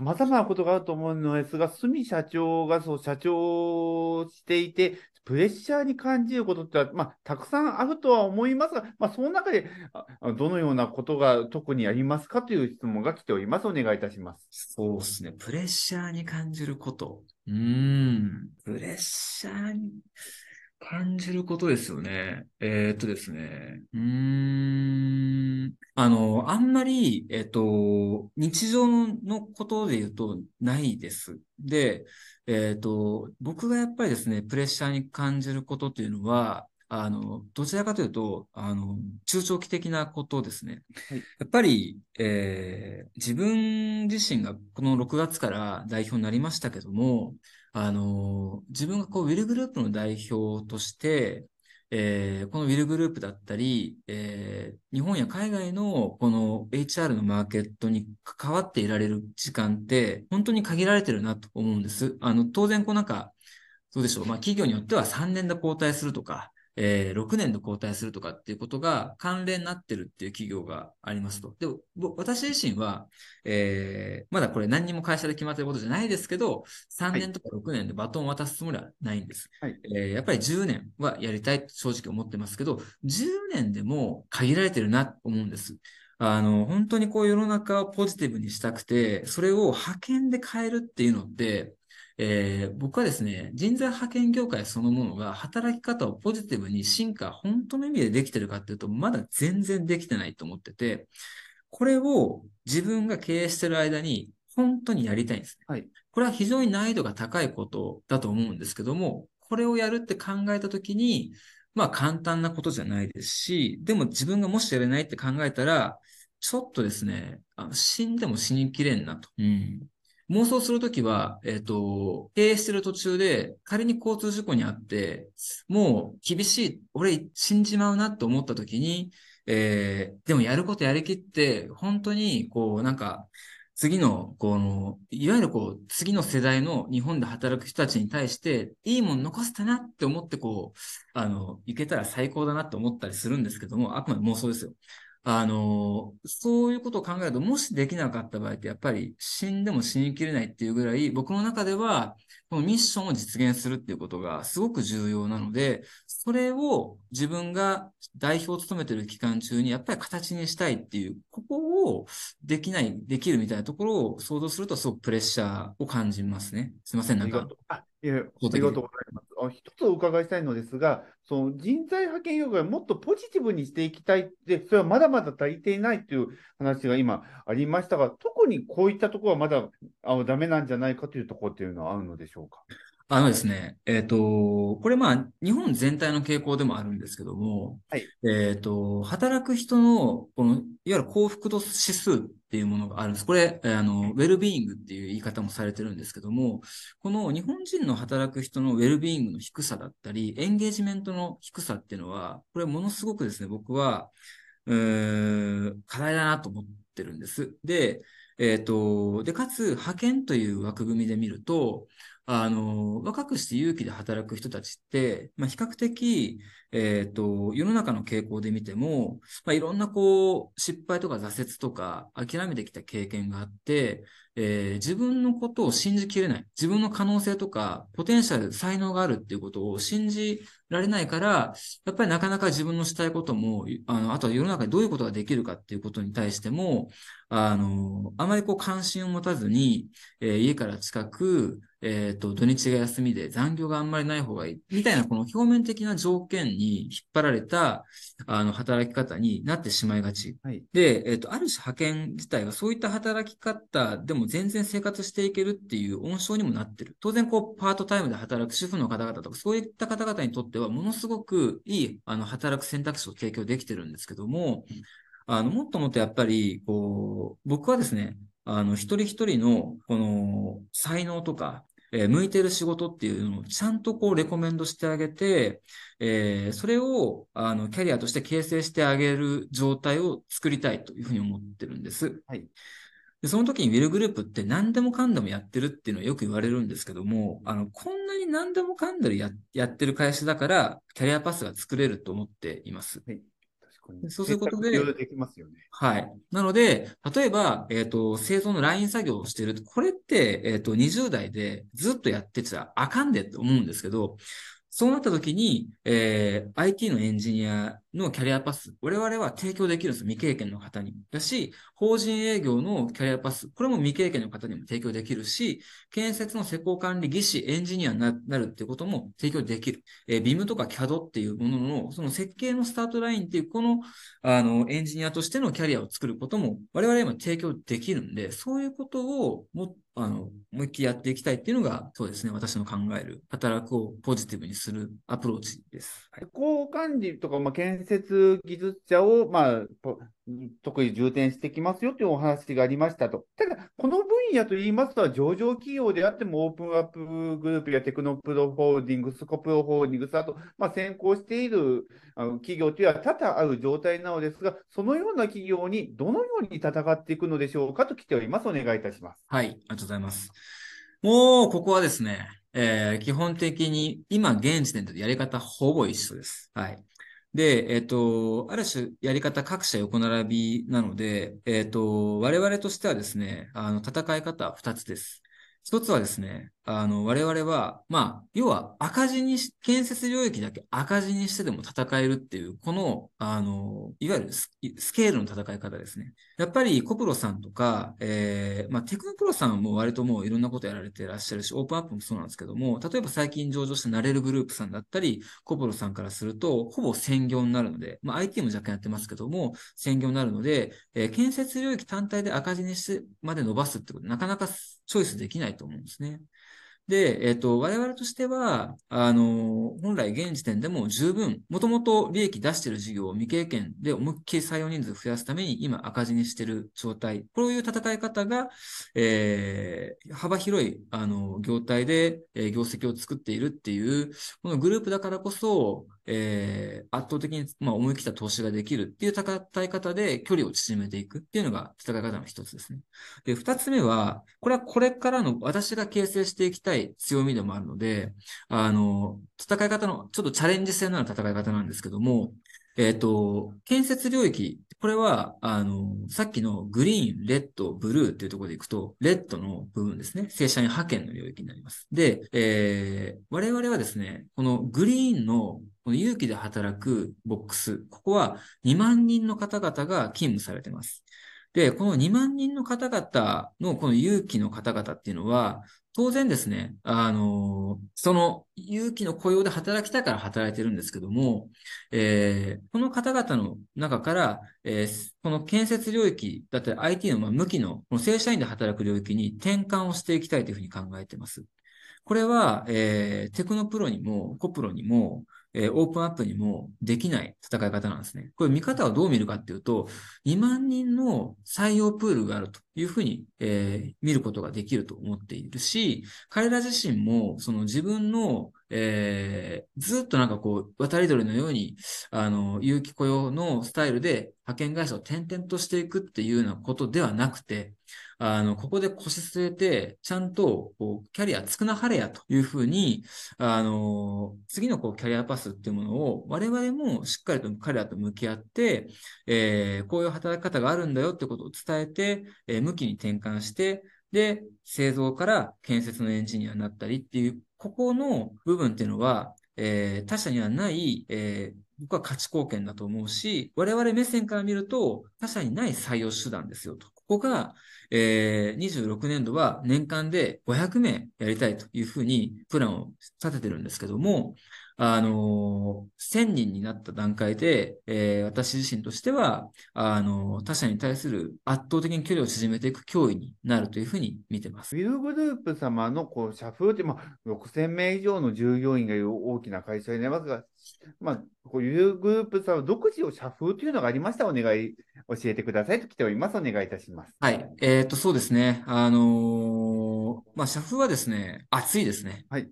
様々なことがあると思うのですが、角社長がそう社長をしていて、プレッシャーに感じることってまあ、たくさんあるとは思いますが、まあ、その中でどのようなことが特にありますかという質問が来ております。お願いいたします。そうですね。プレッシャーに感じること。うん。プレッシャーに。感じることですよね。えー、っとですね。うーん。あの、あんまり、えー、っと、日常のことで言うとないです。で、えー、っと、僕がやっぱりですね、プレッシャーに感じることっていうのは、あの、どちらかというと、あの、中長期的なことですね。はい、やっぱり、えー、自分自身がこの6月から代表になりましたけども、あの、自分がこう、ウィルグループの代表として、えー、このウィルグループだったり、えー、日本や海外のこの HR のマーケットに関わっていられる時間って本当に限られてるなと思うんです。あの、当然こうなんか、そうでしょう。まあ企業によっては3年で交代するとか、えー、6年で交代するとかっていうことが関連になってるっていう企業がありますと。で、私自身は、えー、まだこれ何にも会社で決まってることじゃないですけど、3年とか6年でバトンを渡すつもりはないんです。はい、えー、やっぱり10年はやりたいと正直思ってますけど、10年でも限られてるなと思うんです。あの、本当にこう世の中をポジティブにしたくて、それを派遣で変えるっていうのって、えー、僕はですね、人材派遣業界そのものが働き方をポジティブに進化、本当の意味でできてるかっていうと、まだ全然できてないと思ってて、これを自分が経営してる間に本当にやりたいんですね。はい。これは非常に難易度が高いことだと思うんですけども、これをやるって考えたときに、まあ簡単なことじゃないですし、でも自分がもしやれないって考えたら、ちょっとですね、あの死んでも死にきれんなと。うん。妄想するときは、えっ、ー、と、経営してる途中で、仮に交通事故にあって、もう厳しい、俺死んじまうなって思ったときに、えー、でもやることやりきって、本当に、こう、なんか、次の、この、いわゆるこう、次の世代の日本で働く人たちに対して、いいもん残せたなって思って、こう、あの、いけたら最高だなって思ったりするんですけども、あくまで妄想ですよ。あの、そういうことを考えると、もしできなかった場合って、やっぱり死んでも死にきれないっていうぐらい、僕の中では、このミッションを実現するっていうことがすごく重要なので、それを自分が代表を務めてる期間中にやっぱり形にしたいっていう、ここをできない、できるみたいなところを想像するとすごくプレッシャーを感じますね。すいません、なんか。いや、ありがとうございます。あ一つお伺いしたいのですが、その人材派遣業界をもっとポジティブにしていきたいって、それはまだまだ足りていないという話が今ありましたが、特にこういったところはまだあダメなんじゃないかというところっていうのはあるのでしょうか？あのですね、えっ、ー、と、これまあ、日本全体の傾向でもあるんですけども、はい。えっ、ー、と、働く人の、この、いわゆる幸福度指数っていうものがあるんです。これ、あの、ウェルビーイングっていう言い方もされてるんですけども、この日本人の働く人のウェルビーイングの低さだったり、エンゲージメントの低さっていうのは、これものすごくですね、僕は、うー課題だなと思ってるんです。で、えっ、ー、と、で、かつ、派遣という枠組みで見ると、あの、若くして勇気で働く人たちって、まあ、比較的、えっ、ー、と、世の中の傾向で見ても、まあ、いろんなこう、失敗とか挫折とか、諦めてきた経験があって、えー、自分のことを信じきれない。自分の可能性とか、ポテンシャル、才能があるっていうことを信じられないから、やっぱりなかなか自分のしたいことも、あの、あとは世の中でどういうことができるかっていうことに対しても、あの、あまりこう関心を持たずに、えー、家から近く、えっ、ー、と、土日が休みで残業があんまりない方がいい。みたいな、この表面的な条件に引っ張られた、あの、働き方になってしまいがち。はい、で、えっ、ー、と、ある種派遣自体がそういった働き方でも全然生活していけるっていう温床にもなってる。当然、こう、パートタイムで働く主婦の方々とか、そういった方々にとっては、ものすごくいい、あの、働く選択肢を提供できてるんですけども、あの、もっともっとやっぱり、こう、僕はですね、あの、一人一人の、この、才能とか、えー、向いてる仕事っていうのをちゃんとこうレコメンドしてあげて、えー、それをあのキャリアとして形成してあげる状態を作りたいというふうに思ってるんです。はい。で、その時にウィルグループって何でもかんでもやってるっていうのはよく言われるんですけども、あの、こんなに何でもかんでもややってる会社だから、キャリアパスが作れると思っています。はい。そうすることで、できますよね。はい。なので、例えば、えっ、ー、と、製造のライン作業をしていると、これって、えっ、ー、と、20代でずっとやってちゃあかんでって思うんですけど、そうなった時に、えー、IT のエンジニアのキャリアパス、我々は提供できるんです未経験の方に。だし、法人営業のキャリアパス、これも未経験の方にも提供できるし、建設の施工管理技師、エンジニアになるっていうことも提供できる。えー、BIM とか CAD っていうものの、その設計のスタートラインっていう、この、あの、エンジニアとしてのキャリアを作ることも、我々今提供できるんで、そういうことをもあの、思いっきりやっていきたいっていうのが、そうですね、私の考える、働くをポジティブにするアプローチです。はい、工管理とか、まあ、建設技術者を、まあ、特に重点してきますよというお話がありましたと。ただ、この分野といいますと、上場企業であっても、オープンアップグループやテクノプロホールディングス、コプロホールディングス、あと、まあ、先行している企業というのは多々ある状態なのですが、そのような企業にどのように戦っていくのでしょうかと来ております。お願いいたします。はい、ありがとうございます。もう、ここはですね、えー、基本的に今現時点でやり方ほぼ一緒です。はい。で、えっ、と、ある種やり方各社横並びなので、えっ、と、我々としてはですね、あの、戦い方は二つです。一つはですね、あの、我々は、まあ、要は赤字にし、建設領域だけ赤字にしてでも戦えるっていう、この、あの、いわゆるスケールの戦い方ですね。やっぱりコプロさんとか、えー、まあ、テクノプロさんも割ともういろんなことやられてらっしゃるし、オープンアップもそうなんですけども、例えば最近上場したナレルグループさんだったり、コプロさんからすると、ほぼ専業になるので、まあ、IT も若干やってますけども、専業になるので、えー、建設領域単体で赤字にしてまで伸ばすってこと、なかなかチョイスできないと思うんですね。で、えっ、と、我々としては、あの、本来現時点でも十分、もともと利益出してる事業を未経験で思いっきり採用人数増やすために今赤字にしてる状態。こういう戦い方が、えー、幅広い、あの、業態で、えー、業績を作っているっていう、このグループだからこそ、えー、圧倒的に、まあ、思い切った投資ができるっていう戦い方で距離を縮めていくっていうのが戦い方の一つですね。で、二つ目は、これはこれからの私が形成していきたい強みでもあるので、あの、戦い方のちょっとチャレンジ性のある戦い方なんですけども、えっ、ー、と、建設領域、これは、あの、さっきのグリーン、レッド、ブルーっていうところでいくと、レッドの部分ですね。正社員派遣の領域になります。で、えー、我々はですね、このグリーンのこの勇気で働くボックス、ここは2万人の方々が勤務されています。で、この2万人の方々のこの勇気の方々っていうのは、当然ですね、あの、その勇気の雇用で働きたいから働いてるんですけども、えー、この方々の中から、えー、この建設領域だったり IT のまあ向きの、この正社員で働く領域に転換をしていきたいというふうに考えています。これは、えー、テクノプロにも、コプロにも、えー、オープンアップにもできない戦い方なんですね。これ見方はどう見るかっていうと、2万人の採用プールがあるというふうに、えー、見ることができると思っているし、彼ら自身もその自分の、えー、ずっとなんかこう、渡り鳥のように、あの、有機雇用のスタイルで派遣会社を転々としていくっていうようなことではなくて、あの、ここで腰据えて、ちゃんと、こう、キャリアつくなはれやというふうに、あの、次のこう、キャリアパスっていうものを、我々もしっかりと彼らと向き合って、えー、こういう働き方があるんだよってことを伝えて、えー、向きに転換して、で、製造から建設のエンジニアになったりっていう、ここの部分っていうのは、えー、他社にはない、えー、僕は価値貢献だと思うし、我々目線から見ると、他社にない採用手段ですよと。ここが、えー、26年度は年間で500名やりたいというふうにプランを立ててるんですけども、あのー、1000人になった段階で、えー、私自身としては、あのー、他者に対する圧倒的に距離を縮めていく脅威になるというふうに見てます。ウィルグループ様のこう社風って、まあ、6000名以上の従業員がいる大きな会社になりますが、まあ、こうウィルグループ様独自の社風というのがありましたらお願い、教えてくださいと来ております。お願いいたします。はい。えっ、と、そうですね。あのまあ、社風はですね、熱いですね。はい。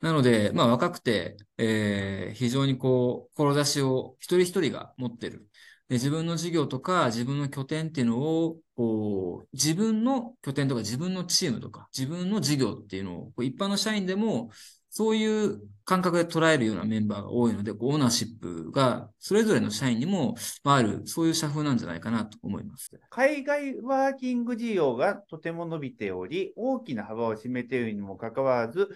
なので、まあ若くて、えー、非常にこう、志を一人一人が持ってる。で自分の事業とか自分の拠点っていうのを、こう、自分の拠点とか自分のチームとか自分の事業っていうのを、一般の社員でもそういう感覚で捉えるようなメンバーが多いので、オーナーシップがそれぞれの社員にもある、そういう社風なんじゃないかなと思います。海外ワーキング事業がとても伸びており、大きな幅を占めているにもかかわらず、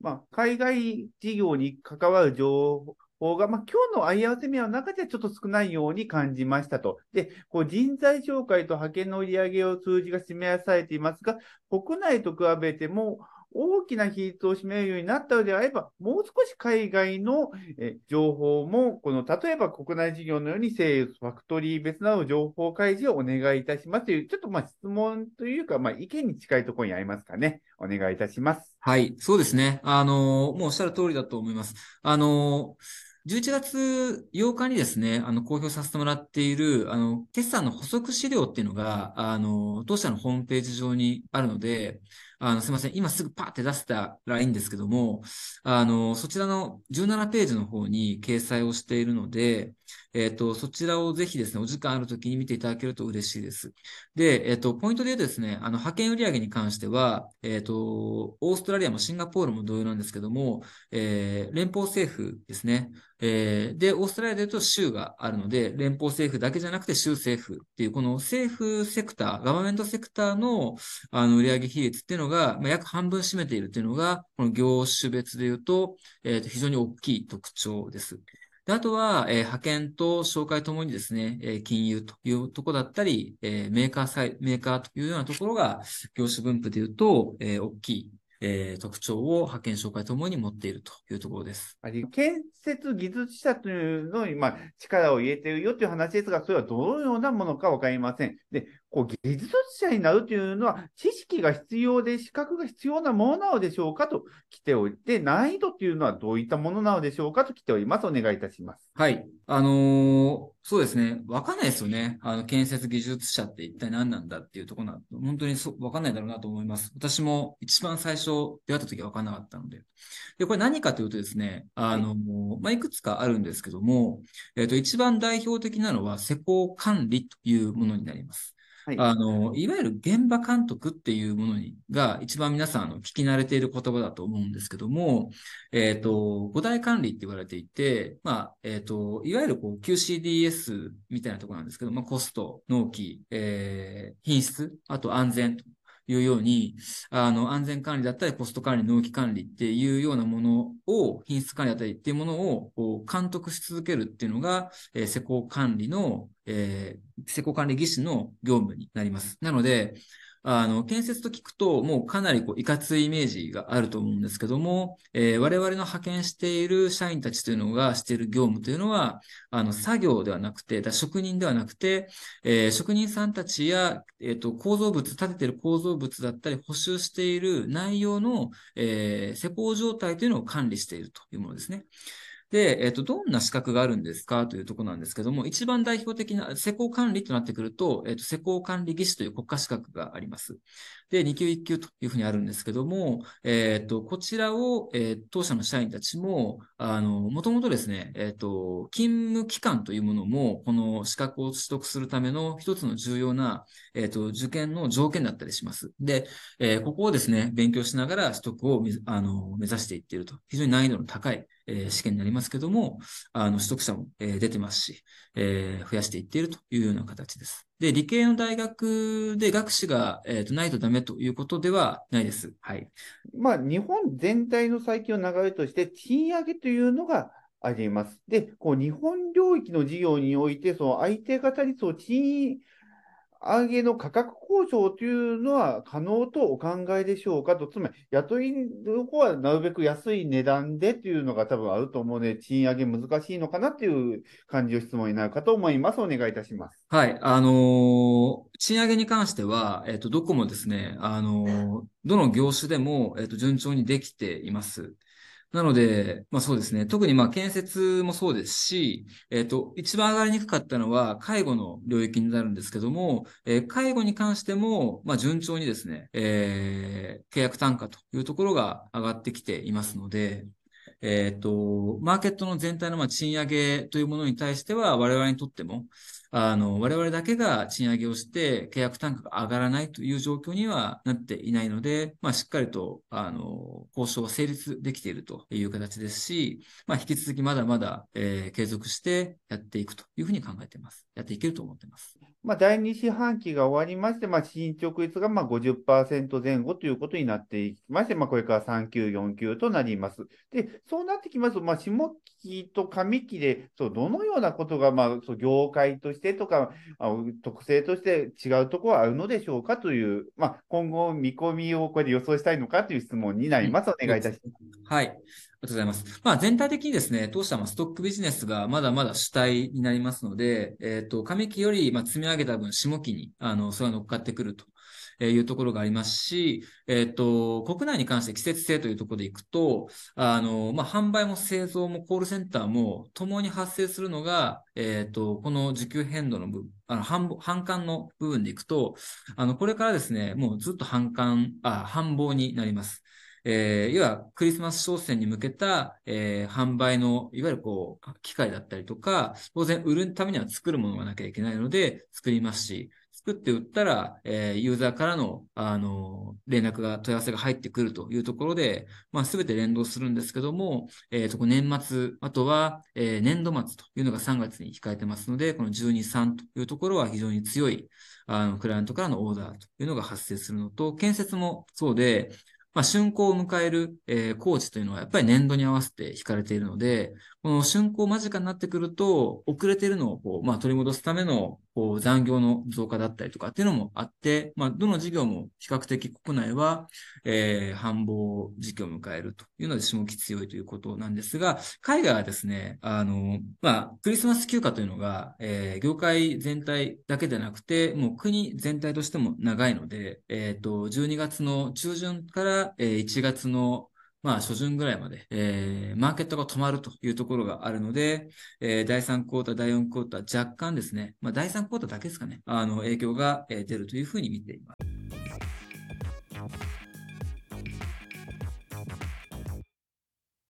まあ、海外事業に関わる情報が、まあ、今日の相合わせ目の中ではちょっと少ないように感じましたと。で、こう人材紹介と派遣の売り上げを数字が示されていますが、国内と比べても、大きな比率を占めるようになったのであれば、もう少し海外の情報も、この例えば国内事業のように、セールス、ファクトリー別など情報開示をお願いいたしますという、ちょっとまあ質問というか、まあ、意見に近いところにありますかね。お願いいたします。はい、そうですね。あの、もうおっしゃる通りだと思います。あの、11月8日にですね、あの、公表させてもらっている、あの、決算の補足資料っていうのが、あの、当社のホームページ上にあるので、あの、すいません。今すぐパーって出せたらいいんですけども、あの、そちらの17ページの方に掲載をしているので、えっ、ー、と、そちらをぜひですね、お時間あるときに見ていただけると嬉しいです。で、えっ、ー、と、ポイントで言うとですね、あの、派遣売上に関しては、えっ、と、オーストラリアもシンガポールも同様なんですけども、えー、連邦政府ですね。えー、で、オーストラリアで言うと州があるので、連邦政府だけじゃなくて州政府っていう、この政府セクター、ガバメントセクターの、あの、売上比率っていうのが、まあ、約半分占めているっていうのが、この業種別で言うと、えっ、ー、と、非常に大きい特徴です。であとは、えー、派遣と紹介ともにですね、えー、金融というとこだったり、えー、メーカーサイ、メーカーというようなところが、業種分布で言うと、えー、大きい、えー、特徴を派遣紹介ともに持っているというところです。建設技術者というのに、まあ、力を入れているよという話ですが、それはどのようなものかわかりません。で、こう技術者になるというのは、知識が必要で、資格が必要なものなのでしょうかと来ておいて、難易度というのはどういったものなのでしょうかと来ております。お願いいたします。はい。あのー、そうですね。わかんないですよね。あの、建設技術者って一体何なんだっていうところな本当にそわかんないだろうなと思います。私も一番最初出会った時はわかんなかったので。で、これ何かというとですね、あの、はい、まあ、いくつかあるんですけども、えっ、ー、と、一番代表的なのは施工管理というものになります。い、あの、いわゆる現場監督っていうものにが一番皆さん聞き慣れている言葉だと思うんですけども、えっ、ー、と、五大管理って言われていて、まあ、えっ、ー、と、いわゆるこう QCDS みたいなところなんですけど、まあ、コスト、納期、えー、品質、あと安全いうように、あの、安全管理だったり、コスト管理、納期管理っていうようなものを、品質管理だったりっていうものを、こう、監督し続けるっていうのが、えー、施工管理の、えー、施工管理技師の業務になります。なので、あの、建設と聞くと、もうかなりこう、いかついイメージがあると思うんですけども、えー、我々の派遣している社員たちというのがしている業務というのは、あの、作業ではなくて、だ職人ではなくて、えー、職人さんたちや、えっ、ー、と、構造物、立てている構造物だったり、補修している内容の、え施工状態というのを管理しているというものですね。で、えっ、と、どんな資格があるんですかというところなんですけども、一番代表的な施工管理となってくると、えっ、と、施工管理技師という国家資格があります。で、2級1級というふうにあるんですけども、えっ、と、こちらを、え当社の社員たちも、あの、もともとですね、えっ、と、勤務期間というものも、この資格を取得するための一つの重要な、えっ、と、受験の条件だったりします。で、えここをですね、勉強しながら取得をあの目指していっていると。非常に難易度の高い、え試験になりますけども、あの、取得者も、え出てますし、え増やしていっているというような形です。で、理系の大学で学士が、えー、とないとダメということではないです。はい。まあ、日本全体の最近の流れとして、賃上げというのがあります。で、こう日本領域の事業において、その相手方率を賃上げの価格交渉というのは可能とお考えでしょうか？と、つまり雇いの方はなるべく安い値段でというのが多分あると思うので、賃上げ難しいのかなという感じの質問になるかと思います。お願いいたします。はい。あのー、賃上げに関しては、えっ、ー、と、どこもですね、あのー、どの業種でも、えっ、と、順調にできています。なので、まあそうですね。特にまあ建設もそうですし、えっ、ー、と、一番上がりにくかったのは介護の領域になるんですけども、えー、介護に関しても、まあ順調にですね、えー、契約単価というところが上がってきていますので、えっ、と、マーケットの全体のまあ賃上げというものに対しては、我々にとっても、あの、我々だけが賃上げをして契約単価が上がらないという状況にはなっていないので、まあ、しっかりと、あの、交渉は成立できているという形ですし、まあ、引き続きまだまだ、えー、継続してやっていくというふうに考えています。やっていけると思っています。まあ、第2四半期が終わりまして、まあ、進捗率がまあ50%前後ということになっていきまして、まあ、これから3級、4級となります。で、そうなってきますと、まあ、下期と上期で、そうどのようなことが、まあ、そう業界としてとか、特性として違うところはあるのでしょうかという、まあ、今後見込みをこれで予想したいのかという質問になります。お願いいたします。はい。ありがとうございます。まあ、全体的にですね、当社はストックビジネスがまだまだ主体になりますので、えっ、ー、と、上期よりま積み上げた分、下期に、あの、それが乗っかってくるというところがありますし、えっ、ー、と、国内に関して季節性というところでいくと、あの、まあ、販売も製造もコールセンターも共に発生するのが、えっ、ー、と、この需給変動の部分、あの、販、販管の部分でいくと、あの、これからですね、もうずっと販管、あ、販売になります。えー、要はクリスマス商戦に向けた、えー、販売の、いわゆるこう、機械だったりとか、当然売るためには作るものがなきゃいけないので、作りますし、作って売ったら、えー、ユーザーからの、あの、連絡が、問い合わせが入ってくるというところで、まあ、すべて連動するんですけども、えっ、ー、と、年末、あとは、えー、年度末というのが3月に控えてますので、この12、3というところは非常に強い、あの、クライアントからのオーダーというのが発生するのと、建設もそうで、まあ、竣工を迎える、えー、工事というのはやっぱり年度に合わせて引かれているので、この竣工間近になってくると、遅れているのをこう、まあ、取り戻すためのこう残業の増加だったりとかっていうのもあって、まあ、どの事業も比較的国内は、えー、繁忙時期を迎えるというので、下期強いということなんですが、海外はですね、あの、まあ、クリスマス休暇というのが、えー、業界全体だけでなくて、もう国全体としても長いので、えっ、ー、と、12月の中旬から、えー、1月のまあ、初旬ぐらいまで、えー、マーケットが止まるというところがあるので、えー、第3クォーター、第4クォーター、若干ですね、まあ、第3クォーターだけですかね、あの、影響が、出るというふうに見ています。